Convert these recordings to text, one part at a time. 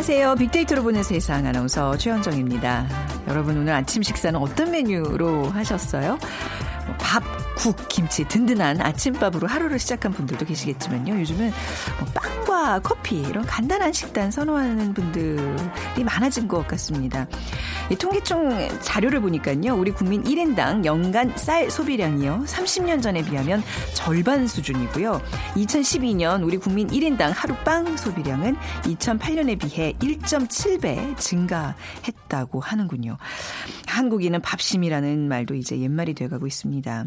안녕하세요. 빅데이터로 보는 세상 아나운서 최현정입니다. 여러분 오늘 아침 식사는 어떤 메뉴로 하셨어요? 뭐 밥, 국, 김치 든든한 아침밥으로 하루를 시작한 분들도 계시겠지만요. 요즘은 뭐 빵 과 커피 이런 간단한 식단 선호하는 분들이 많아진 것 같습니다. 통계청 자료를 보니까요. 우리 국민 1인당 연간 쌀 소비량이요. 30년 전에 비하면 절반 수준이고요. 2012년 우리 국민 1인당 하루 빵 소비량은 2008년에 비해 1.7배 증가했다고 하는군요. 한국인은 밥심이라는 말도 이제 옛말이 돼가고 있습니다.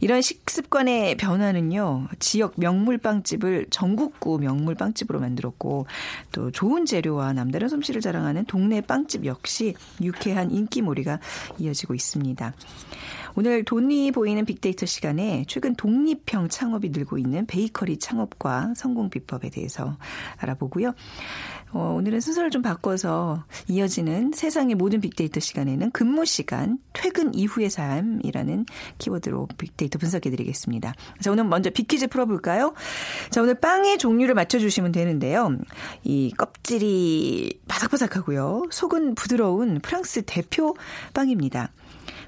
이런 식습관의 변화는요, 지역 명물빵집을 전국구 명물빵 집으로 만들었고, 또 좋은 재료와 남다른 솜씨를 자랑하는 동네 빵집 역시 유쾌한 인기몰이가 이어지고 있습니다. 오늘 돈이 보이는 빅데이터 시간에 최근 독립형 창업이 늘고 있는 베이커리 창업과 성공 비법에 대해서 알아보고요. 어, 오늘은 순서를 좀 바꿔서 이어지는 세상의 모든 빅데이터 시간에는 근무 시간, 퇴근 이후의 삶이라는 키워드로 빅데이터 분석해 드리겠습니다. 자, 오늘 먼저 빅퀴즈 풀어볼까요? 자, 오늘 빵의 종류를 맞춰주시면 되는데요. 이 껍질이 바삭바삭하고요. 속은 부드러운 프랑스 대표 빵입니다.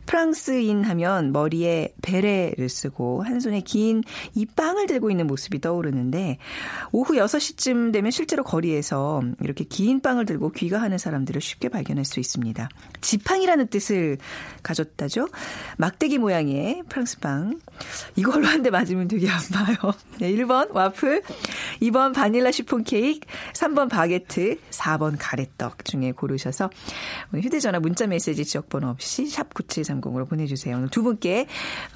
프랑스인 하면 머리에 베레를 쓰고 한 손에 긴 이 빵을 들고 있는 모습이 떠오르는데 오후 6시쯤 되면 실제로 거리에서 이렇게 긴 빵을 들고 귀가하는 사람들을 쉽게 발견할 수 있습니다. 지팡이라는 뜻을 가졌다죠. 막대기 모양의 프랑스 빵. 이걸로 한 대 맞으면 되게 아파요. 네, 1번 와플, 2번 바닐라 슈폰 케이크, 3번 바게트, 4번 가래떡 중에 고르셔서 휴대전화 문자 메시지 지역번호 없이 샵 9730으로 보내주세요. 오늘 두 분께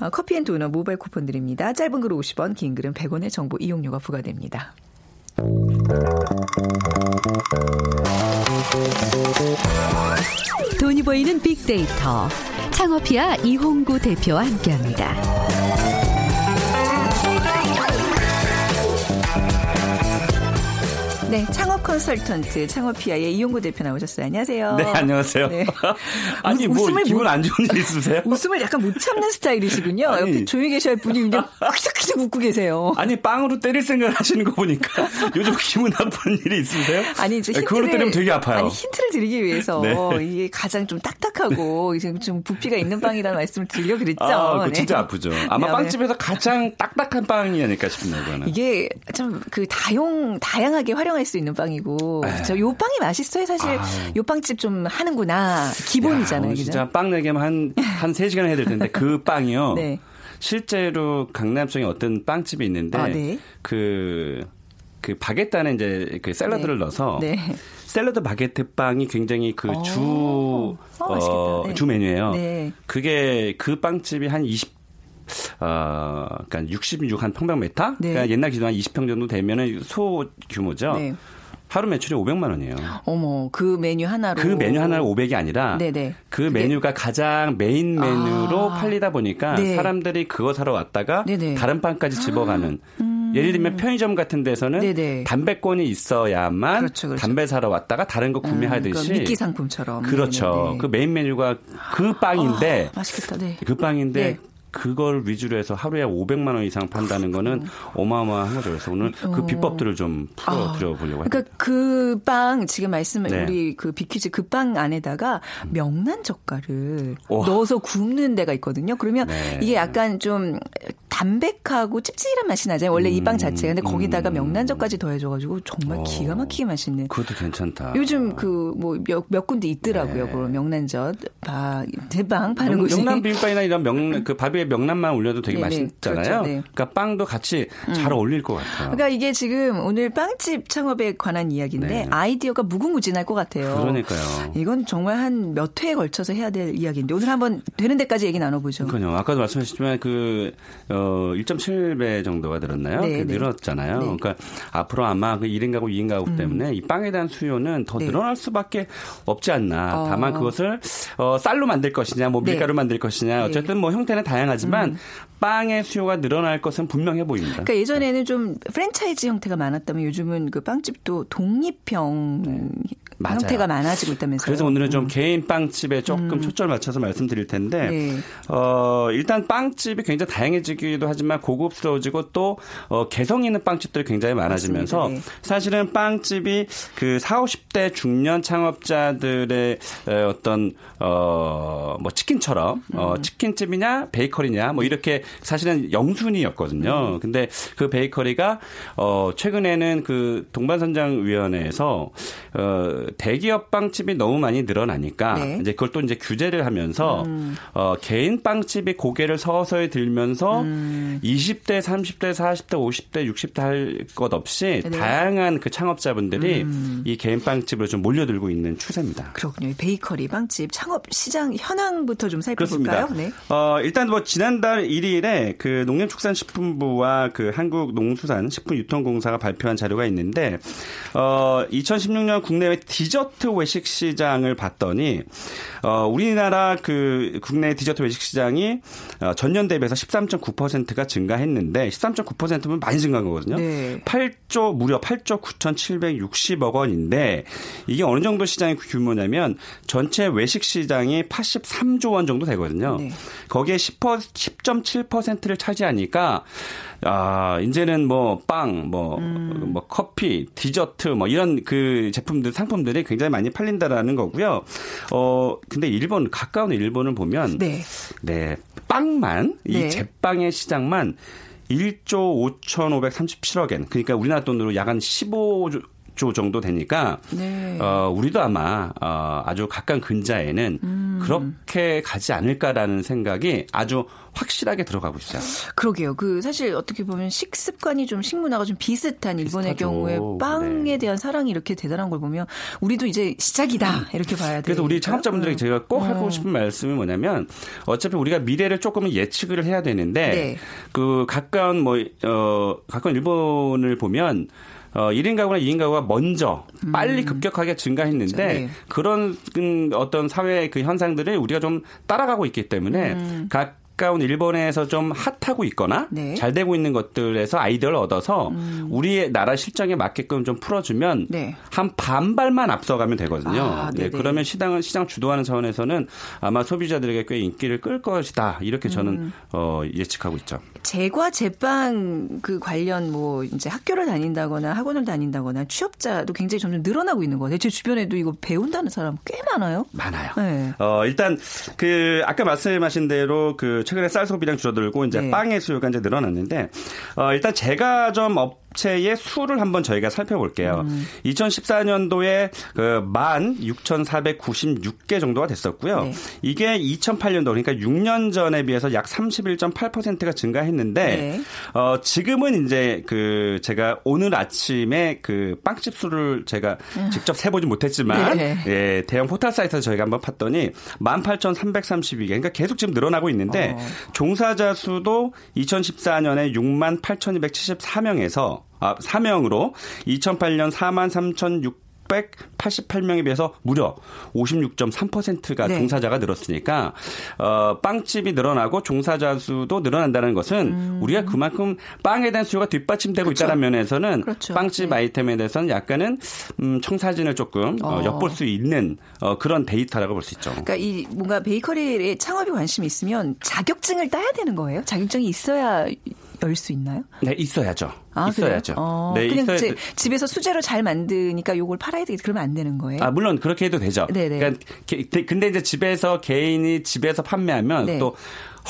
어, 커피 앤 도넛 모바일 쿠폰 드립니다. 짧은 글은 50원, 긴 글은 100원의 정보 이용료가 부과됩니다. 돈이 보이는 빅데이터 창업 이야기 이홍구 대표와 함께합니다. 네, 창업 컨설턴트 창업피아의 이용구 대표 나오셨어요. 안녕하세요. 네, 안녕하세요. 네. 아니, 뭐 기분 안 좋은 일 있으세요? 웃음을 약간 못 참는 스타일이시군요. 아니, 옆에 조용히 계셔야 분이 그냥 퀴득퀴득 웃고 계세요. 아니, 빵으로 때릴 생각을 하시는 거 보니까 요즘 기분 나쁜 일이 있으세요? 아니, 이제 힌트를, 그걸로 때리면 되게 아파요. 아니, 힌트를 드리기 위해서 네. 이게 가장 좀 딱딱하고 이제 좀 부피가 있는 빵이라는 말씀을 드리려 그랬죠. 아, 네. 진짜 아프죠. 아마 네, 빵집에서 가장 딱딱한 빵이 아닐까 싶네요, 이거는. 이게 참 그 다용 다양하게 활용할 수 있는 빵이고 저요 빵이 맛있어요. 사실 아유. 요 빵집 좀 하는구나 기본이잖아요. 야, 진짜 빵 내기면 한한 3 시간 해야 될 텐데 그 빵이요. 네. 실제로 강남성에 어떤 빵집이 있는데 아, 네. 그, 그 바게트 안에 이제 그 샐러드를 네. 넣어서 네. 샐러드 바게트 빵이 굉장히 그주 어, 어, 주 메뉴예요. 네. 그게 그 빵집이 한 20. 어, 그러니까 66 한 평방미터? 네. 그러니까 옛날 기준 한 20평 정도 되면은 소 규모죠. 네. 하루 매출이 500만 원이에요. 어머, 그 메뉴 하나로. 그 메뉴 하나로 500이 아니라 네네. 그 메뉴가 가장 메인 메뉴로 아. 팔리다 보니까 네. 사람들이 그거 사러 왔다가 네네. 다른 빵까지 집어가는 아. 음. 예를 들면 편의점 같은 데서는 네네. 담배권이 있어야만 그렇죠, 그렇죠. 담배 사러 왔다가 다른 거 구매하듯이 음, 미끼 상품처럼 그렇죠. 네네. 그 메인 메뉴가 그 빵인데 아, 맛있겠다. 네. 그 빵인데 네. 그걸 위주로 해서 하루에 500만 원 이상 판다는 거는 어마어마한 거죠. 그래서 오늘 그 어. 비법들을 좀 풀어 드려 아, 보려고 합니다. 그러니까 그 빵 지금 말씀 네. 우리 그 빅퀴즈 그 빵 안에다가 명란 젓갈을 오. 넣어서 굽는 데가 있거든요. 그러면 네. 이게 약간 좀 담백하고 찝찔한 맛이 나잖아요. 원래 음, 이 빵 자체가. 근데 거기다가 음. 명란젓까지 더해줘가지고 정말 어, 기가 막히게 맛있는. 그것도 괜찮다. 요즘 그 뭐 몇 몇 군데 있더라고요. 네. 그 명란젓 바 대빵 파는 명, 곳이. 명란 비빔빵이나 이런 명 그 밥에 명란만 올려도 되게 네네, 맛있잖아요. 그렇죠, 네. 그러니까 빵도 같이 음. 잘 어울릴 것 같아요. 그러니까 이게 지금 오늘 빵집 창업에 관한 이야기인데 네. 아이디어가 무궁무진할 것 같아요. 그러니까요. 이건 정말 한 몇 회에 걸쳐서 해야 될 이야기인데 오늘 한번 되는 데까지 얘기 나눠보죠. 그렇요 아까도 말씀하셨지만 그 어, 1.7배 정도가 늘었나요? 네, 네. 늘었잖아요. 네. 그러니까 앞으로 아마 그 1인 가구, 2인 가구 음. 때문에 이 빵에 대한 수요는 더 네. 늘어날 수밖에 없지 않나. 어. 다만 그것을 어, 쌀로 만들 것이냐, 뭐 네. 밀가루 만들 것이냐, 어쨌든 뭐 형태는 다양하지만 음. 빵의 수요가 늘어날 것은 분명해 보입니다. 그러니까 예전에는 좀 프랜차이즈 형태가 많았다면 요즘은 그 빵집도 독립형 맞아요. 형태가 많아지고 있다면서요. 그래서 오늘은 좀 음. 개인 빵집에 조금 음. 초점을 맞춰서 말씀드릴 텐데 네. 어, 일단 빵집이 굉장히 다양해지기도 하지만 고급스러워지고 또 어, 개성 있는 빵집들이 굉장히 많아지면서 네. 사실은 빵집이 그 4, 50대 중년 창업자들의 어떤 어, 뭐 치킨처럼 어, 음. 치킨집이냐 베이커리냐 뭐 이렇게 사실은 영순이었거든요. 음. 근데 그 베이커리가 어, 최근에는 그 동반선장위원회에서 어, 대기업 빵집이 너무 많이 늘어나니까 네. 이제 그걸 또 이제 규제를 하면서 음. 어, 개인 빵집이 고개를 서서히 들면서 음. 20대, 30대, 40대, 50대, 60대 할 것 없이 네. 다양한 그 창업자분들이 음. 이 개인 빵집으로 좀 몰려들고 있는 추세입니다. 그렇군요. 베이커리 빵집 창업 시장 현황부터 좀 살펴볼까요? 그렇습니다. 네. 어, 일단 뭐 지난달 1일에 그 농림축산식품부와 그 한국농수산식품유통공사가 발표한 자료가 있는데 어, 2016년 국내외 디저트 외식 시장을 봤더니 어, 우리나라 그 국내 디저트 외식 시장이 어, 전년 대비해서 13.9%가 증가했는데 13.9%면 많이 증가한 거거든요. 네. 8조 무려 8조 9,760억 원인데 이게 어느 정도 시장의 규모냐면 전체 외식 시장이 83조 원 정도 되거든요. 네. 거기에 10, 10.7%를 차지하니까 아, 이제는 뭐 빵, 뭐, 음. 뭐 커피, 디저트 뭐 이런 그 제품들 상품들이 굉장히 많이 팔린다라는 거고요. 어, 근데 일본 가까운 일본을 보면 네, 네 빵만 네. 이 제빵의 시장만 1조 5,537억 엔. 그러니까 우리나라 돈으로 약 한 15조 조 정도 되니까 네. 어, 우리도 아마 어, 아주 가까운 근자에는 음. 그렇게 가지 않을까라는 생각이 아주 확실하게 들어가고 있어요. 그러게요. 그 사실 어떻게 보면 식습관이 좀 식문화가 좀 비슷한 일본의 비슷하죠. 경우에 빵에 네. 대한 사랑이 이렇게 대단한 걸 보면 우리도 이제 시작이다 이렇게 봐야 돼요. 그래서 우리 창업자분들에게 제가 꼭 하고 어. 싶은 말씀이 뭐냐면 어차피 우리가 미래를 조금은 예측을 해야 되는데 네. 그 가까운 뭐 어, 가까운 일본을 보면 어, 1인 가구나 2인 가구가 먼저 빨리 음. 급격하게 증가했는데 네. 그런 어떤 사회 그 현상들을 우리가 좀 따라가고 있기 때문에 음. 각 가까운 일본에서 좀 핫하고 있거나 네. 잘 되고 있는 것들에서 아이디어를 얻어서 음. 우리의 나라 실정에 맞게끔 좀 풀어주면 네. 한 반발만 앞서가면 되거든요. 아, 네, 그러면 시장은 시장 주도하는 차원에서는 아마 소비자들에게 꽤 인기를 끌 것이다 이렇게 저는 음. 어, 예측하고 있죠. 제과 제빵 그 관련 뭐 이제 학교를 다닌다거나 학원을 다닌다거나 취업자도 굉장히 점점 늘어나고 있는 거예요. 제 주변에도 이거 배운다는 사람 꽤 많아요. 많아요. 네. 어, 일단 그 아까 말씀하신 대로 그 최근에 쌀 소비량 줄어들고 이제 네. 빵의 수요가 이제 늘어났는데 어, 일단 제과점 업 업체의 수를 한번 저희가 살펴볼게요. 음. 2014년도에 그 16,496개 정도가 됐었고요. 네. 이게 2008년도 그러니까 6년 전에 비해서 약 31.8%가 증가했는데 네. 어, 지금은 이제 그 제가 오늘 아침에 그 빵집 수를 제가 음. 직접 세보지 못했지만 네. 예, 대형 포털 사이트에서 저희가 한번 봤더니 18,332개 그러니까 계속 지금 늘어나고 있는데 어. 종사자 수도 2014년에 6만 8,274명에서 아, 4명으로 2008년 4만 3,600 688명에 비해서 무려 56.3%가 네. 종사자가 늘었으니까 어, 빵집이 늘어나고 종사자 수도 늘어난다는 것은 음. 우리가 그만큼 빵에 대한 수요가 뒷받침되고 그렇죠. 있다는 면에서는 그렇죠. 빵집 네. 아이템에 대해서는 약간은 음, 청사진을 조금 어. 어, 엿볼 수 있는 어, 그런 데이터라고 볼 수 있죠. 그러니까 이 뭔가 베이커리에 창업에 관심이 있으면 자격증을 따야 되는 거예요? 자격증이 있어야 열 수 있나요? 네, 있어야죠. 아, 있어야죠. 어, 네, 그냥 있어야 제, 집에서 수제로 잘 만드니까 요걸 팔아야 되겠 그러면 안 되는 거예요? 아, 물론 그렇게 해도 되죠. 네네. 그러니까 근데 이제 집에서 개인이 집에서 판매하면 네. 또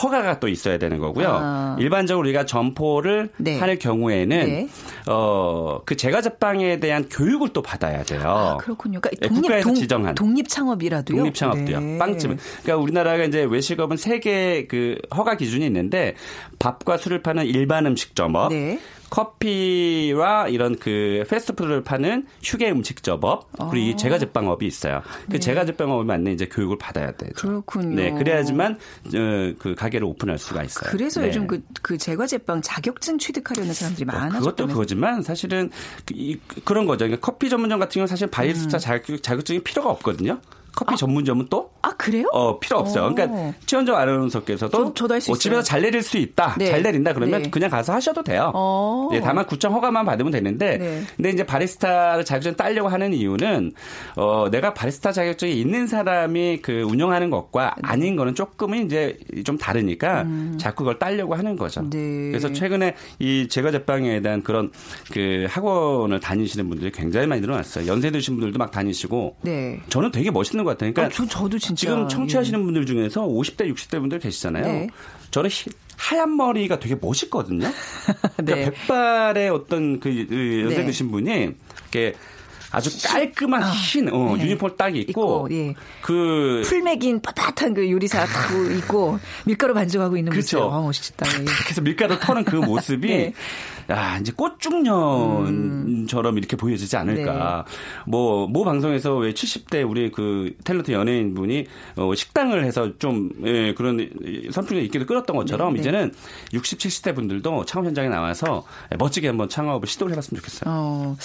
허가가 또 있어야 되는 거고요. 아. 일반적으로 우리가 점포를 네. 할 경우에는 네. 어그 제과 제빵에 대한 교육을 또 받아야 돼요. 아, 그렇군요. 그러니까 네, 독립, 국가에서 동, 지정한 독립 창업이라도요. 독립 창업도요. 네. 빵집은 그러니까 우리나라가 이제 외식업은 세 개 그 허가 기준이 있는데 밥과 술을 파는 일반 음식점업, 네. 커피와 이런 그 패스트푸드를 파는 휴게 음식점업 그리고 아. 제과 제빵업이 있어요. 그 네. 제과 제빵업에 맞는 이제 교육을 받아야 되죠. 그렇군요. 네, 그래야지만 어, 그 가게를 오픈할 수가 있어요. 그래서 네. 요즘 그, 그 제과 제빵 자격증 취득하려는 사람들이 뭐 많아졌 그것도 그거지만 사실은 그, 이, 그런 거죠. 그러니까 커피 전문점 같은 경우 는 사실 바리스타 음. 자격, 자격증이 필요가 없거든요. 커피 아, 전문점은 또? 아, 그래요? 어, 필요 없어요. 오. 그러니까 최원정 아나운서께서도 저, 도 어, 집에서 잘 내릴 수 있다. 네. 잘 내린다 그러면 네. 그냥 가서 하셔도 돼요. 어. 예, 다만 구청 허가만 받으면 되는데 네. 근데 이제 바리스타를 자격증 따려고 하는 이유는 어, 내가 바리스타 자격증이 있는 사람이 그 운영하는 것과 네. 아닌 거는 조금은 이제 좀 다르니까 음. 자꾸 그걸 따려고 하는 거죠. 네. 그래서 최근에 이 제과 제빵에 대한 그런 그 학원을 다니시는 분들이 굉장히 많이 늘어났어요. 연세 드신 분들도 막 다니시고 네. 저는 되게 멋있는 것 같아요. 그러니까 아, 저, 저도 진짜 지금 청취하시는 예. 분들 중에서 50대, 60대 분들 계시잖아요. 네. 저는 하얀 머리가 되게 멋있거든요. 그러니까 네. 백발의 어떤 그, 그 연세 네. 드신 분이 이렇게 아주 깔끔한 아, 흰 어, 네. 유니폼 딱 입고, 입고 예. 그 풀맥인 빳빳한 그 요리사 딱 입고 밀가루 반죽하고 있는 그렇죠. 모습. 아, 멋있다. 예. 그래서 밀가루 터는 그 모습이 네. 야, 이제 꽃중년처럼 음. 이렇게 보여지지 않을까. 네. 뭐, 모 방송에서 왜 70대 우리 그 탤런트 연예인 분이 어, 식당을 해서 좀, 예, 그런 선풍기 있기도 끌었던 것처럼 네, 네. 이제는 60, 70대 분들도 창업 현장에 나와서 멋지게 한번 창업을 시도를 해봤으면 좋겠어요. 어,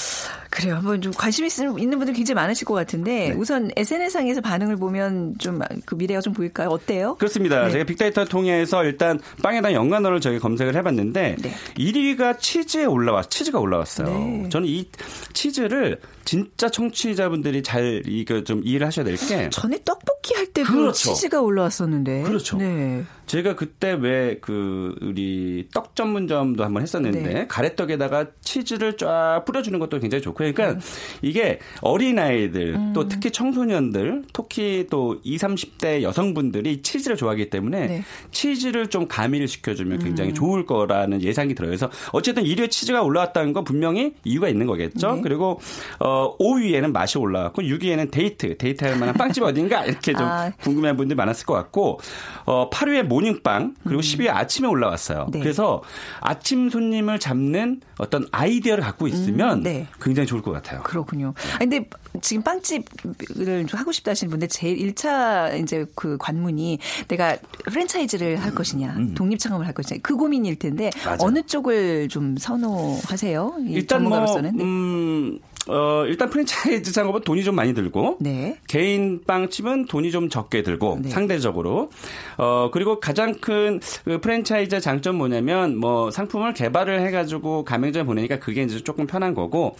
그래요. 한번 좀 관심 있는 분들 굉장히 많으실 것 같은데 네. 우선 SNS상에서 반응을 보면 좀 그 미래가 좀 보일까요? 어때요? 그렇습니다. 네. 제가 빅데이터 통해서 일단 빵에 대한 연관어를 저희 검색을 해봤는데 1위가 치즈에 올라왔 치즈가 올라왔어요. 네. 저는 이 치즈를 진짜 청취자분들이 잘 이거 좀 이해를 하셔야 될 게 전에 떡볶이 할때그 그렇죠. 치즈가 올라왔었는데 그렇죠. 네. 제가 그때 왜 그 우리 떡 전문점도 한번 했었는데 네. 가래떡에다가 치즈를 쫙 뿌려주는 것도 굉장히 좋고 그러니까 네. 이게 어린 아이들 음. 또 특히 청소년들 특히 또 20, 30대 여성분들이 치즈를 좋아하기 때문에 네. 치즈를 좀 가미를 시켜주면 굉장히 음. 좋을 거라는 예상이 들어요. 그래서 어쨌든 1위에 치즈가 올라왔다는 건 분명히 이유가 있는 거겠죠. 네. 그리고 어 5위에는 맛이 올라왔고 6위에는 데이트 데이트할 만한 빵집 어딘가 이렇게 좀 아. 궁금해한 분들이 많았을 것 같고 어 8위에 모닝빵 그리고 10위 음. 아침에 올라왔어요. 네. 그래서 아침 손님을 잡는 어떤 아이디어를 갖고 있으면 음, 네. 굉장히 좋을 것 같아요. 그렇군요. 아 근데 지금 빵집을 하고 싶다 하시는 분들 제일 1차 이제 그 관문이 내가 프랜차이즈를 할 것이냐, 음. 독립 창업을 할 것이냐 그 고민일 텐데 맞아. 어느 쪽을 좀 선호하세요? 일단 뭐 음, 어, 일단 프랜차이즈 창업은 돈이 좀 많이 들고 네. 개인 빵집은 돈이 좀 적게 들고 네. 상대적으로 어, 그리고 가장 큰그 프랜차이즈 장점 뭐냐면 뭐 상품을 개발을 해 가지고 가맹점에 보내니까 그게 이제 조금 편한 거고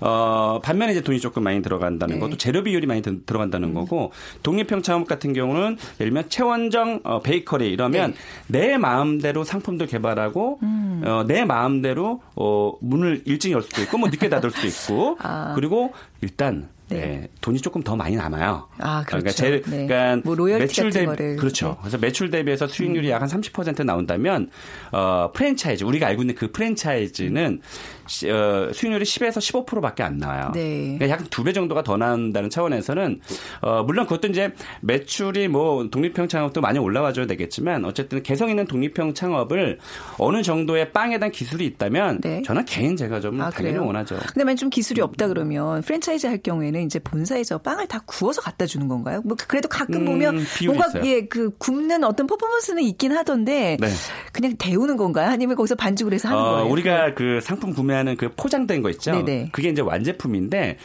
어, 반면에 이제 돈이 조금 많이 들어간다는 네. 것도 재료 비율이 많이 들어간다는 음. 거고 독립형 창업 같은 경우는 예를 들면 최원정 어, 베이커리 이러면 네. 내 마음대로 상품도 개발하고 음. 어, 내 마음대로 어, 문을 일찍 열 수도 있고 뭐 늦게 닫을 수도 있고 아. 그리고 일단 네. 네. 돈이 조금 더 많이 남아요. 아, 그렇죠. 그러니까, 제, 네. 그러니까 뭐 매출 대비 그렇죠. 네. 그래서 매출 대비해서 수익률이 음. 약한 30% 나온다면 어 프랜차이즈 우리가 알고 있는 그 프랜차이즈는 어, 수익률이 10에서 15%밖에 안 나와요. 네. 그러니까 약 두 배 정도가 더 나온다는 차원에서는 어, 물론 그것도 이제 매출이 뭐 독립형 창업도 많이 올라와줘야 되겠지만 어쨌든 개성 있는 독립형 창업을 어느 정도의 빵에 대한 기술이 있다면 네. 저는 개인 제가 좀 아, 당연히 그래요? 원하죠. 근데 만약 좀 기술이 없다 그러면 프랜차이즈 할 경우에는 이제 본사에서 빵을 다 구워서 갖다 주는 건가요? 뭐 그래도 가끔 음, 보면 뭔가 예, 그 굽는 어떤 퍼포먼스는 있긴 하던데 네. 그냥 데우는 건가요? 아니면 거기서 반죽을 해서 하는 어, 거예요? 우리가 그 상품 구매 하는 그 포장된 거 있죠. 네네. 그게 이제 완제품인데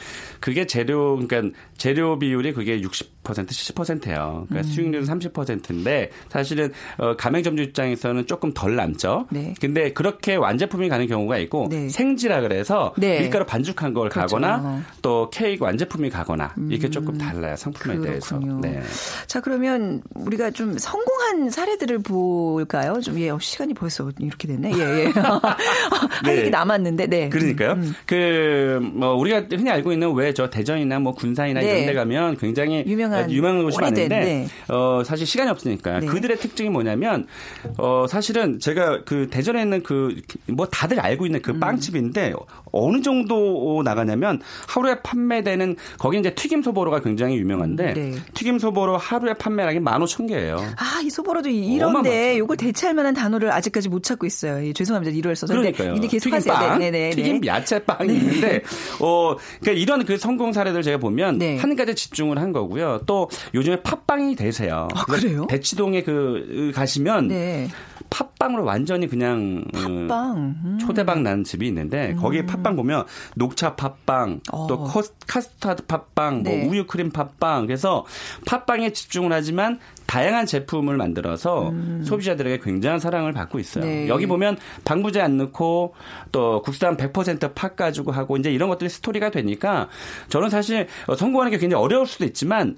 그게 재료 그러니까 재료 비율이 그게 60% 70%예요. 그러니까 음. 수익률은 30%인데 사실은 어, 가맹점주 입장에서는 조금 덜 남죠. 네. 근데 그렇게 완제품이 가는 경우가 있고 네. 생지라 그래서 네. 밀가루 반죽한 걸 그렇죠. 가거나 또 케이크 완제품이 가거나 이게 렇 조금 음. 달라요. 상품에 그렇군요. 대해서. 네. 자 그러면 우리가 좀 성공한 사례들을 볼까요? 좀 예, 어, 시간이 벌써 이렇게 됐네. 예, 예. 할 얘기 남았는데. 네. 그러니까요. 음. 음. 그뭐 우리가 흔히 알고 있는 왜저 대전이나 뭐 군산이나 네. 이런 데 가면 굉장히 유명한 유명한 곳이 오래된, 많은데 네. 어 사실 시간이 없으니까 네. 그들의 특징이 뭐냐면 어 사실은 제가 그 대전에 있는 그 뭐 다들 알고 있는 그 음. 빵집인데 어느 정도 나가냐면 하루에 판매되는 거기 이제 튀김 소보로가 굉장히 유명한데 음, 네. 튀김 소보로 하루에 판매량이 15,000개예요. 아, 이 소보로도 이런데 요걸 대체할 만한 단어를 아직까지 못 찾고 있어요. 예, 죄송합니다. 이를 써서. 그러니까요. 이제 계속 튀김빵. 네, 네, 네, 튀김 야채빵이 네. 있는데 어 그러니까 이런 그 성공 사례들 제가 보면 네. 한 가지 집중을 한 거고요. 또 요즘에 팥빵이 되세요. 아, 그래요? 대치동에 그 가시면 네. 팥빵으로 완전히 그냥 음, 팥빵 음. 초대박 나는 집이 있는데 음. 거기에 팥빵 보면 녹차 팥빵 어. 또 카스타드 팥빵 뭐 네. 뭐 우유 크림 팥빵 그래서 팥빵에 집중을 하지만 다양한 제품을 만들어서 음. 소비자들에게 굉장한 사랑을 받고 있어요. 네. 여기 보면 방부제 안 넣고 또 국산 100%팥 가지고 하고 이제 이런 것들이 스토리가 되니까 저는 사실 성공하는 게 굉장히 어려울 수도 있지만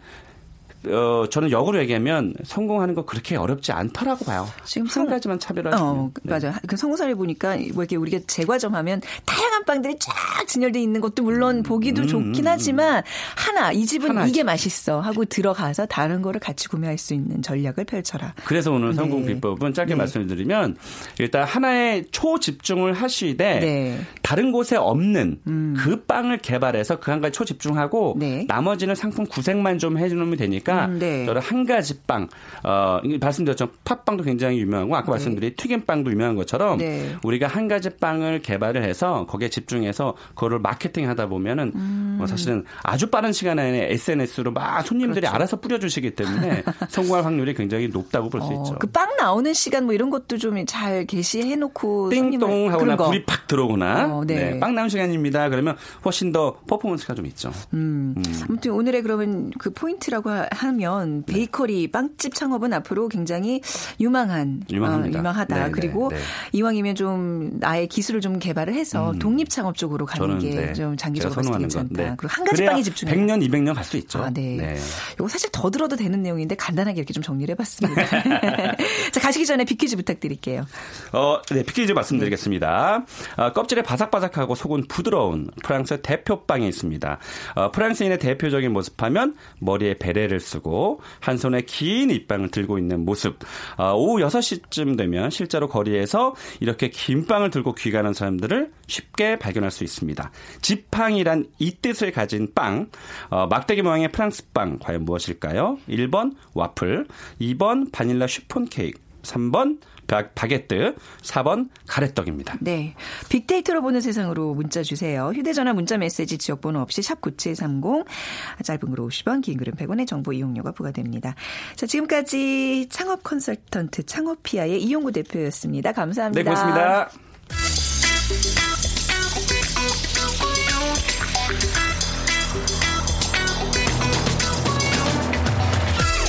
어, 저는 역으로 얘기하면 성공하는 거 그렇게 어렵지 않더라고 봐요. 지금 한 가지만 차별화하면. 어, 네. 맞아. 그 성공사를 보니까 뭐 이렇게 우리가 재과점하면 다양한 빵들이 쫙 진열돼 있는 것도 물론 음, 보기도 음, 좋긴 음, 하지만 하나 이 집은 하나. 이게 맛있어 하고 들어가서 다른 거를 같이 구매할 수 있는 전략을 펼쳐라. 그래서 오늘 성공 네. 비법은 짧게 네. 말씀을 드리면 일단 하나에 초집중을 하시되 네. 다른 곳에 없는 음. 그 빵을 개발해서 그 한 가지 초집중하고 네. 나머지는 상품 구색만 좀 해주면 되니까 음, 네. 저는 한 가지 빵, 어, 말씀드렸죠. 팥빵도 굉장히 유명하고 아까 네. 말씀드린 튀김빵도 유명한 것처럼 네. 우리가 한 가지 빵을 개발을 해서 거기에 집중해서 그거를 마케팅 하다 보면은 음. 뭐 사실은 아주 빠른 시간 안에 SNS로 막 손님들이 그렇죠. 알아서 뿌려주시기 때문에 성공할 확률이 굉장히 높다고 볼수 어, 있죠. 그 빵 나오는 시간 뭐 이런 것도 좀 잘 게시해 놓고 띵동 하거나 불이 팍 들어오거나 어, 네. 네. 빵 나온 시간입니다. 그러면 훨씬 더 퍼포먼스가 좀 있죠. 음. 음. 아무튼 오늘의 그러면 그 포인트라고 하 하면 네. 베이커리 빵집 창업은 앞으로 굉장히 유망한 어, 유망하다. 네, 네, 그리고 네, 이왕이면 좀 나의 기술을 좀 개발을 해서 음. 독립 창업 쪽으로 가는 게 좀 네. 장기적으로 봤을 때 괜찮다. 네. 그리고 한 가지 빵에 집중해. 100년, 200년 갈 수 있죠. 아, 네. 네. 이거 사실 더 들어도 되는 내용인데 간단하게 이렇게 좀 정리를 해봤습니다. 자 가시기 전에 빅퀴즈 부탁드릴게요. 어, 네 빅퀴즈 말씀드리겠습니다. 어, 껍질은 바삭바삭하고 속은 부드러운 프랑스 대표 빵이 있습니다. 어, 프랑스인의 대표적인 모습하면 머리에 베레를 쓰고 한 손에 긴 이 빵을 들고 있는 모습. 어, 오후 6시쯤 되면 실제로 거리에서 이렇게 긴 빵을 들고 귀가하는 사람들을 쉽게 발견할 수 있습니다. 지팡이란 이 뜻을 가진 빵. 어, 막대기 모양의 프랑스 빵 과연 무엇일까요? 1번 와플, 2번 바닐라 슈폰 케이크, 3번 바 게트, 4번 가래떡입니다. 네. 빅데이터로 보는 세상으로 문자 주세요. 휴대전화 문자 메시지 지역번호 없이 샵 9730, 짧은 글 50원, 긴 글은 100원의 정보 이용료가 부과됩니다. 자, 지금까지 창업 컨설턴트 창업피아의 이용구 대표였습니다. 감사합니다. 네, 고맙습니다.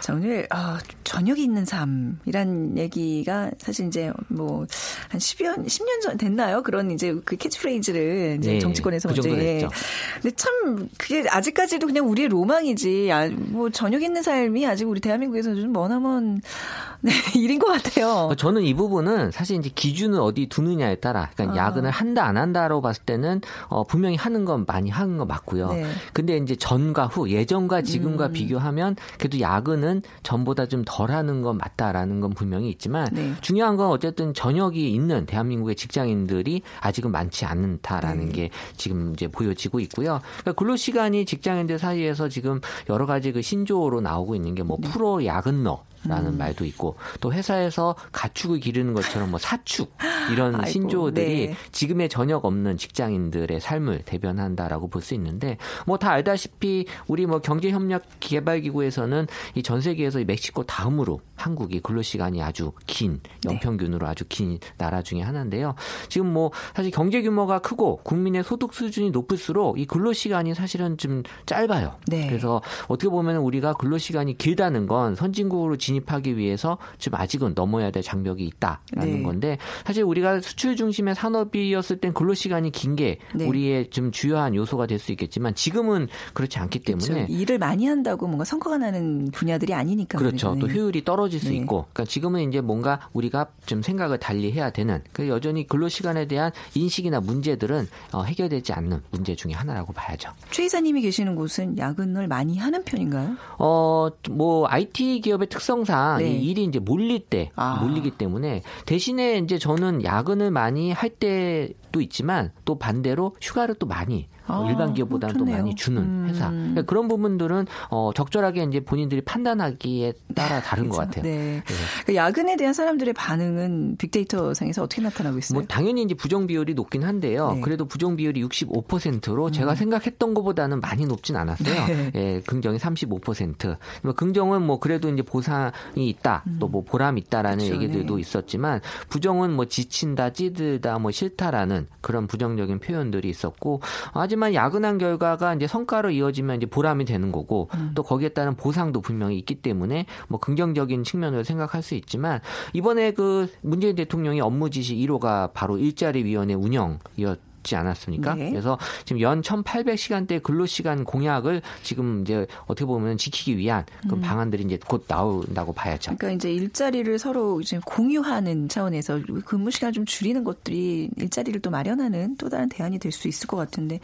자, 오늘, 어, 저녁이 있는 삶이란 얘기가 사실 이제 뭐, 한 10년, 10년 전 됐나요? 그런 이제 그 캐치프레이즈를 이제 네, 정치권에서 그 먼저. 예. 근데 참, 그게 아직까지도 그냥 우리의 로망이지. 아, 뭐, 저녁 있는 삶이 아직 우리 대한민국에서는 좀 머나먼 네, 일인 것 같아요. 저는 이 부분은 사실 이제 기준을 어디 두느냐에 따라, 그러니까 아. 야근을 한다, 안 한다로 봤을 때는 어, 분명히 하는 건 많이 하는 건 맞고요. 네. 근데 이제 전과 후, 예전과 지금과 음. 비교하면 그래도 야근은 전보다 좀 덜 하는 건 맞다라는 건 분명히 있지만 네. 중요한 건 어쨌든 저녁이 있는 대한민국의 직장인들이 아직은 많지 않다라는 네. 게 지금 이제 보여지고 있고요. 그러니까 근로 시간이 직장인들 사이에서 지금 여러 가지 그 신조어로 나오고 있는 게뭐 네. 프로 야근러 라는 음. 말도 있고 또 회사에서 가축을 기르는 것처럼 뭐 사축 이런 아이고, 신조어들이 네. 지금의 저녁 없는 직장인들의 삶을 대변한다라고 볼 수 있는데 뭐 다 알다시피 우리 뭐 경제협력개발기구에서는 이 전 세계에서 멕시코 다음으로 한국이 근로시간이 아주 긴 네. 연평균으로 아주 긴 나라 중에 하나인데요. 지금 뭐 사실 경제 규모가 크고 국민의 소득 수준이 높을수록 이 근로시간이 사실은 좀 짧아요. 네. 그래서 어떻게 보면 우리가 근로시간이 길다는 건 선진국으로 진 진입하기 위해서 지금 아직은 넘어야 될 장벽이 있다라는 네. 건데 사실 우리가 수출 중심의 산업이었을 땐 근로 시간이 긴게 네. 우리의 좀 주요한 요소가 될 수 있겠지만 지금은 그렇지 않기 때문에 그렇죠. 일을 많이 한다고 뭔가 성과가 나는 분야들이 아니니까 그렇죠. 우리는. 또 효율이 떨어질 수 네. 있고 그러니까 지금은 이제 뭔가 우리가 좀 생각을 달리 해야 되는 그 여전히 근로 시간에 대한 인식이나 문제들은 어, 해결되지 않는 문제 중에 하나라고 봐야죠. 최 이사님이 계시는 곳은 야근을 많이 하는 편인가요? 어, 뭐 IT 기업의 특성 항상 네. 이 일이 이제 몰릴 때 아. 몰리기 때문에 대신에 이제 저는 야근을 많이 할때또 있지만 또 반대로 휴가를 또 많이 아, 일반 기업보다는 또 많이 주는 음. 회사. 그러니까 그런 부분들은 어, 적절하게 이제 본인들이 판단하기에 따라 다른 그렇죠. 것 같아요. 네. 네. 그 야근에 대한 사람들의 반응은 빅데이터 상에서 어떻게 나타나고 있어요? 뭐 당연히 이제 부정 비율이 높긴 한데요. 네. 그래도 부정 비율이 65%로 음. 제가 생각했던 것보다는 많이 높진 않았어요. 네. 예, 긍정이 35%. 뭐 긍정은 뭐 그래도 이제 보상이 있다, 음. 또뭐 보람 있다라는 그렇죠. 얘기들도 네. 있었지만 부정은 뭐 지친다, 찌들다, 뭐 싫다라는 그런 부정적인 표현들이 있었고 하지만 야근한 결과가 이제 성과로 이어지면 이제 보람이 되는 거고 음. 또 거기에 따른 보상도 분명히 있기 때문에 뭐 긍정적인 측면으로 생각할 수 있지만 이번에 그 문재인 대통령이 업무 지시 1호가 바로 일자리 위원회 운영이었 있지 않았습니까? 네. 그래서 지금 연 1,800시간대 근로 시간 공약을 지금 이제 어떻게 보면 지키기 위한 그 음. 방안들이 이제 곧 나온다고 봐야죠. 그러니까 이제 일자리를 서로 이제 공유하는 차원에서 근무 시간을 좀 줄이는 것들이 일자리를 또 마련하는 또 다른 대안이 될 수 있을 것 같은데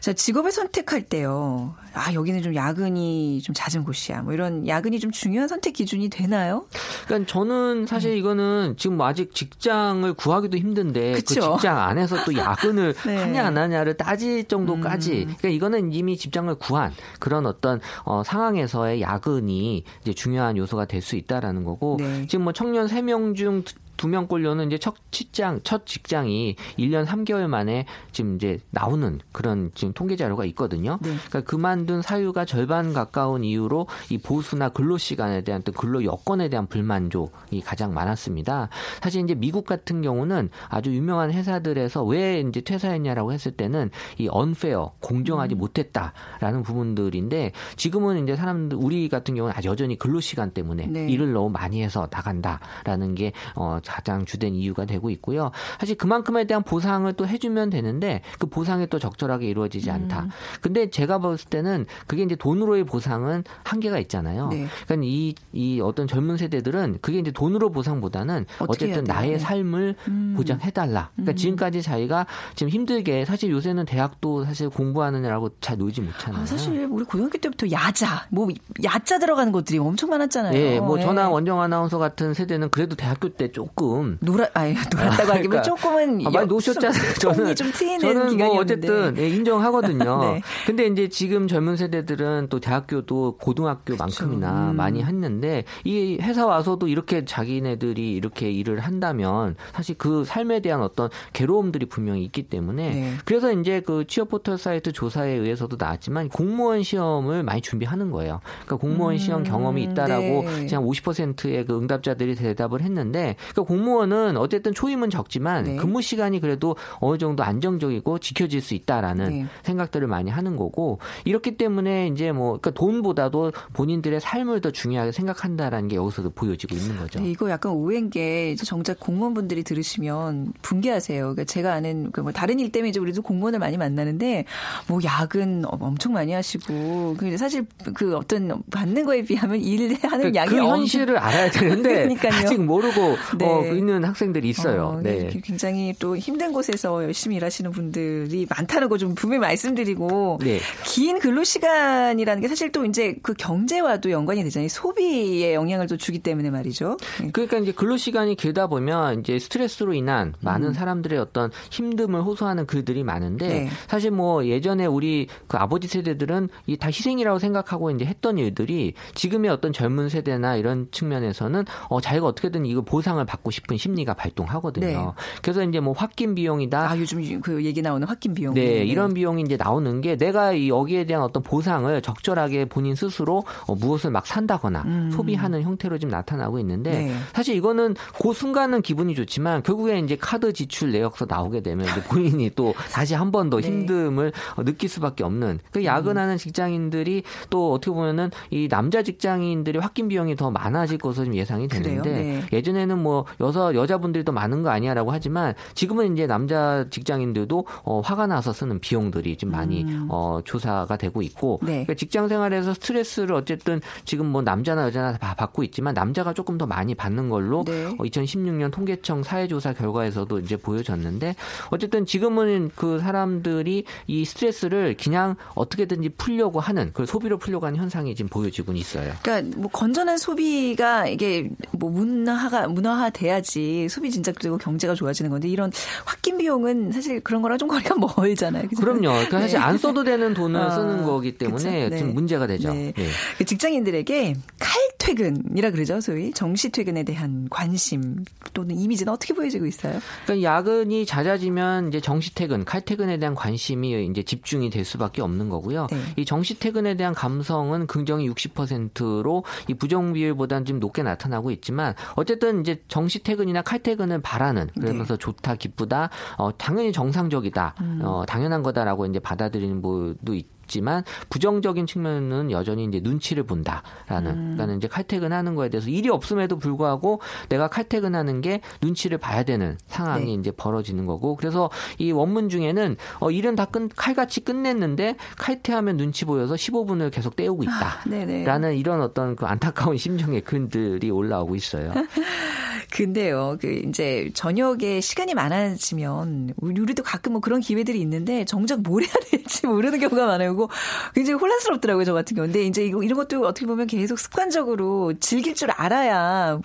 자 직업을 선택할 때요. 아 여기는 좀 야근이 좀 잦은 곳이야. 뭐 이런 야근이 좀 중요한 선택 기준이 되나요? 그러니까 저는 사실 음. 이거는 지금 뭐 아직 직장을 구하기도 힘든데 그쵸? 그 직장 안에서 또 야근을 네. 하냐 안 하냐를 따질 정도까지. 음. 그러니까 이거는 이미 집장을 구한 그런 어떤 어, 상황에서의 야근이 이제 중요한 요소가 될 수 있다라는 거고 네. 지금 뭐 청년 3명 중 두명 꼴려는 이제 첫 직장, 첫 직장이 1년 3개월 만에 지금 이제 나오는 그런 지금 통계 자료가 있거든요. 네. 그러니까 그만둔 사유가 절반 가까운 이유로 이 보수나 근로 시간에 대한 또 근로 여건에 대한 불만족이 가장 많았습니다. 사실 이제 미국 같은 경우는 아주 유명한 회사들에서 왜 이제 퇴사했냐라고 했을 때는 이 언페어 공정하지 음. 못했다라는 부분들인데 지금은 이제 사람들 우리 같은 경우는 여전히 근로 시간 때문에 네. 일을 너무 많이 해서 나간다라는 게 어, 가장 주된 이유가 되고 있고요. 사실 그만큼에 대한 보상을 또 해주면 되는데 그 보상이 또 적절하게 이루어지지 음. 않다. 음. 근데 제가 봤을 때는 그게 이제 돈으로의 보상은 한계가 있잖아요. 네. 그러니까 이, 이 어떤 젊은 세대들은 그게 이제 돈으로 보상보다는 어쨌든 나의 삶을 음. 보장해달라. 그러니까 음. 지금까지 자기가 지금 힘들게 사실 요새는 대학도 사실 공부하느냐라고 잘 놀지 못하잖아요. 아, 사실 우리 고등학교 때부터 야자, 뭐 야자 들어가는 것들이 엄청 많았잖아요. 네, 뭐 네. 저나 원정 아나운서 같은 세대는 그래도 대학교 때 조금 조금 놀아 아니 놀았다고 하기면 그러니까, 조금은 아, 많이 노셨잖아요. 저는 좀 트이는 저는 뭐 어쨌든 예, 인정하거든요. 네. 근데 이제 지금 젊은 세대들은 또 대학교도 고등학교만큼이나 음. 많이 했는데 이 회사 와서도 이렇게 자기네들이 이렇게 일을 한다면 사실 그 삶에 대한 어떤 괴로움들이 분명히 있기 때문에 네. 그래서 이제 그 취업 포털 사이트 조사에 의해서도 나왔지만 공무원 시험을 많이 준비하는 거예요. 그러니까 공무원 음. 시험 경험이 있다라고 네. 그냥 50%의 그 응답자들이 대답을 했는데 그러니까 공무원은 어쨌든 초임은 적지만 네. 근무 시간이 그래도 어느 정도 안정적이고 지켜질 수 있다라는 네. 생각들을 많이 하는 거고 이렇기 때문에 이제 뭐 그러니까 돈보다도 본인들의 삶을 더 중요하게 생각한다라는 게 여기서도 보여지고 있는 거죠. 네, 이거 약간 오해인 게 이제 정작 공무원분들이 들으시면 붕괴하세요. 그러니까 제가 아는 그뭐 다른 일 때문에 이제 우리도 공무원을 많이 만나는데 뭐 야근 엄청 많이 하시고 근데 사실 그 어떤 받는 거에 비하면 일하는 그러니까 양이 그 현실을 알아야 되는데 아직 모르고 네. 어, 그 있는 학생들이 있어요. 어, 네. 굉장히 또 힘든 곳에서 열심히 일하시는 분들이 많다는 거 좀 분명히 말씀드리고 네. 긴 근로 시간이라는 게 사실 또 이제 그 경제와도 연관이 되잖아요. 소비에 영향을 또 주기 때문에 말이죠. 네. 그러니까 이제 근로 시간이 길다 보면 이제 스트레스로 인한 많은 음. 사람들의 어떤 힘듦을 호소하는 글들이 많은데 네. 사실 뭐 예전에 우리 그 아버지 세대들은 이 다 희생이라고 생각하고 이제 했던 일들이 지금의 어떤 젊은 세대나 이런 측면에서는 어 자기가 어떻게든 이거 보상을 받고 싶은 심리가 발동하거든요. 네. 그래서 이제 뭐 홧김 비용이다. 아, 요즘 그 얘기 나오는 홧김 비용. 네, 네, 이런 비용이 이제 나오는 게 내가 여기에 대한 어떤 보상을 적절하게 본인 스스로 어, 무엇을 막 산다거나 음. 소비하는 형태로 지금 나타나고 있는데 네. 사실 이거는 그 순간은 기분이 좋지만 결국에 이제 카드 지출 내역서 나오게 되면 이제 본인이 또 다시 한 번더 네. 힘듦을 어, 느낄 수밖에 없는 그 음. 야근하는 직장인들이 또 어떻게 보면은 이 남자 직장인들이 홧김 비용이 더 많아질 것으로 좀 예상이 되는데 네. 예전에는 뭐 여서 여자분들이 더 많은 거 아니야라고 하지만 지금은 이제 남자 직장인들도 어, 화가 나서 쓰는 비용들이 좀 많이 음. 어, 조사가 되고 있고 네. 그러니까 직장 생활에서 스트레스를 어쨌든 지금 뭐 남자나 여자나 다 받고 있지만 남자가 조금 더 많이 받는 걸로 네. 어, 2016년 통계청 사회조사 결과에서도 이제 보여졌는데 어쨌든 지금은 그 사람들이 이 스트레스를 그냥 어떻게든지 풀려고 하는 그 소비로 풀려고 하는 현상이 지금 보여지고 있어요. 그러니까 뭐 건전한 소비가 이게 뭐 문화가 문화화 돼야지 소비 진작 되고 경제가 좋아지는 건데 이런 홧김 비용은 사실 그런 거랑 좀 거리가 멀잖아요. 그죠? 그럼요. 그러니까 네. 사실 안 써도 되는 돈을 아, 쓰는 거기 때문에 네. 좀 문제가 되죠. 네. 네. 그 직장인들에게 칼퇴근이라 그러죠. 소위 정시 퇴근에 대한 관심 또는 이미지는 어떻게 보여지고 있어요? 그러니까 야근이 잦아지면 이제 정시 퇴근, 칼퇴근에 대한 관심이 이제 집중이 될 수밖에 없는 거고요. 네. 이 정시 퇴근에 대한 감성은 긍정이 60%로 이 부정 비율보다는 좀 높게 나타나고 있지만 어쨌든 이제 정시 퇴근이나 칼퇴근을 바라는 그러면서 네. 좋다, 기쁘다, 어, 당연히 정상적이다, 음. 어, 당연한 거다라고 이제 받아들이는 분도 있. 있지만 부정적인 측면은 여전히 이제 눈치를 본다라는 음. 그러니까 이제 칼퇴근하는 거에 대해서 일이 없음에도 불구하고 내가 칼퇴근하는 게 눈치를 봐야 되는 상황이 네. 이제 벌어지는 거고 그래서 이 원문 중에는 어 일은 다 끝, 칼같이 끝냈는데 칼퇴하면 눈치 보여서 15분을 계속 때우고 있다라는 아, 이런 어떤 그 안타까운 심정의 글들이 올라오고 있어요. 근데요, 그 이제 저녁에 시간이 많아지면 우리도 가끔 뭐 그런 기회들이 있는데 정작 뭘 해야 될지 모르는 경우가 많아요. 그거 굉장히 혼란스럽더라고요, 저 같은 경우인데 이제 이거 이런 것도 어떻게 보면 계속 습관적으로 즐길 줄 알아야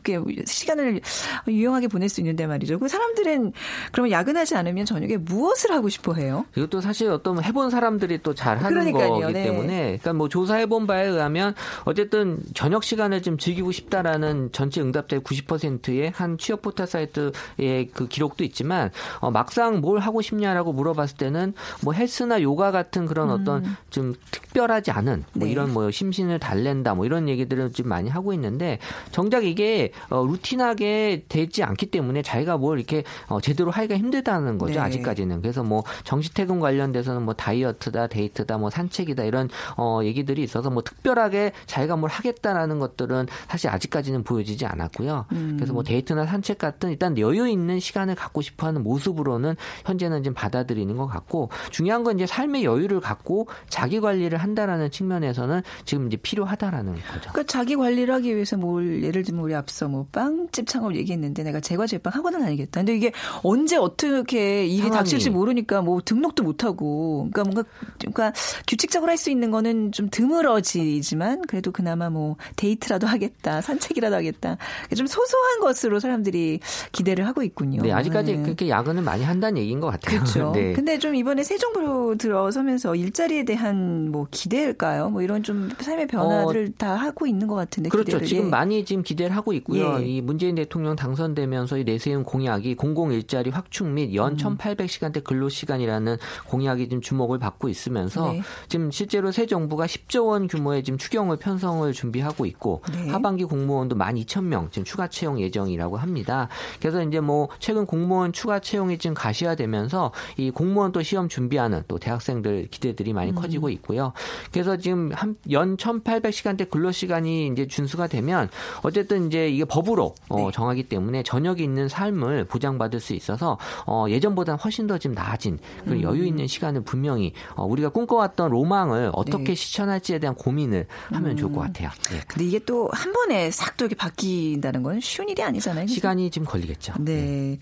시간을 유용하게 보낼 수 있는데 말이죠. 그 사람들은 그러면 야근하지 않으면 저녁에 무엇을 하고 싶어 해요? 이것도 사실 어떤 해본 사람들이 또 잘 하는 그러니까요, 거기 네. 때문에 그러니까 뭐 조사해본 바에 의하면 어쨌든 저녁 시간을 좀 즐기고 싶다라는 전체 응답자의 90%의 한 취업 포털 사이트의 그 기록도 있지만 어, 막상 뭘 하고 싶냐라고 물어봤을 때는 뭐 헬스나 요가 같은 그런 어떤 음. 좀 특별하지 않은 뭐 네. 이런 뭐 심신을 달랜다 뭐 이런 얘기들을 좀 많이 하고 있는데 정작 이게 어, 루틴하게 되지 않기 때문에 자기가 뭘 이렇게 어, 제대로 하기가 힘들다는 거죠 네. 아직까지는 그래서 뭐 정시퇴근 관련돼서는 뭐 다이어트다 데이트다 뭐 산책이다 이런 어, 얘기들이 있어서 뭐 특별하게 자기가 뭘 하겠다라는 것들은 사실 아직까지는 보여지지 않았고요 음. 그래서 뭐 데이트 데이트나 산책 같은 일단 여유 있는 시간을 갖고 싶어하는 모습으로는 현재는 좀 받아들이는 것 같고 중요한 건 이제 삶의 여유를 갖고 자기 관리를 한다라는 측면에서는 지금 이제 필요하다라는 거죠. 그러니까 자기 관리를 하기 위해서 뭘 예를 들면 우리 앞서 뭐 빵집 창업 얘기했는데 내가 제과 제빵 학원은 다니겠다. 근데 이게 언제 어떻게 일이 상황이. 닥칠지 모르니까 뭐 등록도 못 하고 그러니까 뭔가 그러니까 규칙적으로 할 수 있는 거는 좀 드물어지지만 그래도 그나마 뭐 데이트라도 하겠다, 산책이라도 하겠다. 좀 소소한 것으로 정도로 사람들이 기대를 하고 있군요. 네, 아직까지 네. 그렇게 야근을 많이 한다는 얘기인 것 같아요. 그렇죠. 네. 근데 좀 이번에 새 정부로 들어서면서 일자리에 대한 뭐 기대일까요? 뭐 이런 좀 삶의 변화를 어, 다 하고 있는 것 같은데. 그렇죠. 기대를. 지금 많이 지금 기대를 하고 있고요. 예. 이 문재인 대통령 당선되면서 이 내세운 공약이 공공 일자리 확충 및연 음. 1,800시간대 근로 시간이라는 공약이 지금 주목을 받고 있으면서 네. 지금 실제로 새 정부가 10조 원 규모의 지금 추경을 편성을 준비하고 있고 네. 하반기 공무원도 12,000명 지금 추가 채용 예정이라고 있다고 합니다. 그래서 이제 뭐 최근 공무원 추가 채용이 지금 가시화되면서 이 공무원 또 시험 준비하는 또 대학생들 기대들이 많이 음. 커지고 있고요. 그래서 지금 한 연 1,800시간대 근로 시간이 이제 준수가 되면 어쨌든 이제 이게 법으로 어, 네. 정하기 때문에 저녁이 있는 삶을 보장받을 수 있어서 어, 예전보다 훨씬 더 지금 나아진 그 음. 여유 있는 시간을 분명히 어, 우리가 꿈꿔왔던 로망을 어떻게 네. 실천할지에 대한 고민을 하면 음. 좋을 것 같아요. 네. 근데 이게 또 한 번에 싹 또 이렇게 바뀐다는 건 쉬운 일이 아니잖아요. 거잖아요. 시간이 좀 걸리겠죠. 네. 네.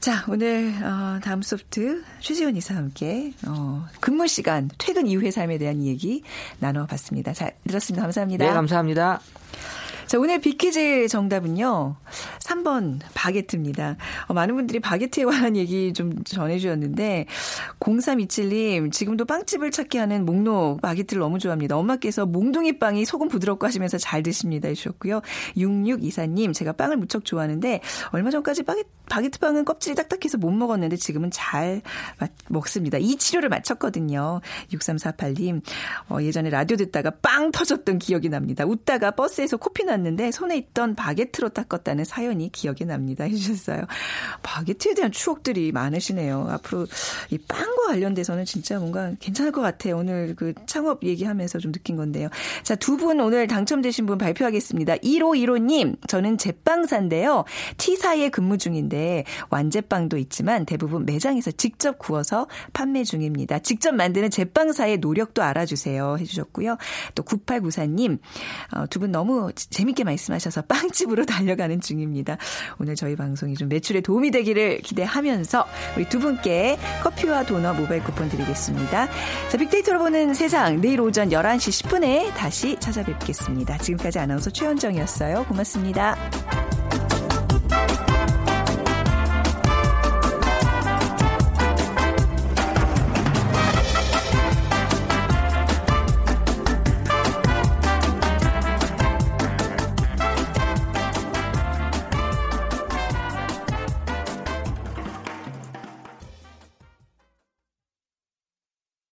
자, 오늘 어, 다음 소프트 최지원 이사와 함께 어, 근무 시간, 퇴근 이후의 삶에 대한 얘기 나눠봤습니다. 잘 들었습니다. 감사합니다. 네, 감사합니다. 자, 오늘 비퀴즈 정답은요. 3번 바게트입니다. 어, 많은 분들이 바게트에 관한 얘기 좀 전해주셨는데 0327님 지금도 빵집을 찾게 하는 목록 바게트를 너무 좋아합니다. 엄마께서 몽둥이 빵이 속은 부드럽고 하시면서 잘 드십니다 해주셨고요. 6624님 제가 빵을 무척 좋아하는데 얼마 전까지 바게트, 바게트 빵은 껍질이 딱딱해서 못 먹었는데 지금은 잘 먹습니다. 이 치료를 마쳤거든요. 6348님 어, 예전에 라디오 듣다가 빵 터졌던 기억이 납니다. 웃다가 버스에서 코피 나 났는데 손에 있던 바게트로 닦았다는 사연이 기억이 납니다. 해주셨어요. 바게트에 대한 추억들이 많으시네요. 앞으로 이 빵과 관련돼서는 진짜 뭔가 괜찮을 것 같아요. 오늘 그 창업 얘기하면서 좀 느낀 건데요. 자, 두 분 오늘 당첨되신 분 발표하겠습니다. 1515님, 저는 제빵사인데요. T사에 근무 중인데 완제빵도 있지만 대부분 매장에서 직접 구워서 판매 중입니다. 직접 만드는 제빵사의 노력도 알아주세요. 해주셨고요. 또 9894님, 어, 두분 너무 재밌 재밌게 말씀하셔서 빵집으로 달려가는 중입니다. 오늘 저희 방송이 좀 매출에 도움이 되기를 기대하면서 우리 두 분께 커피와 도넛 모바일 쿠폰 드리겠습니다. 자, 빅데이터로 보는 세상 내일 오전 11시 10분에 다시 찾아뵙겠습니다. 지금까지 아나운서 최현정이었어요. 고맙습니다.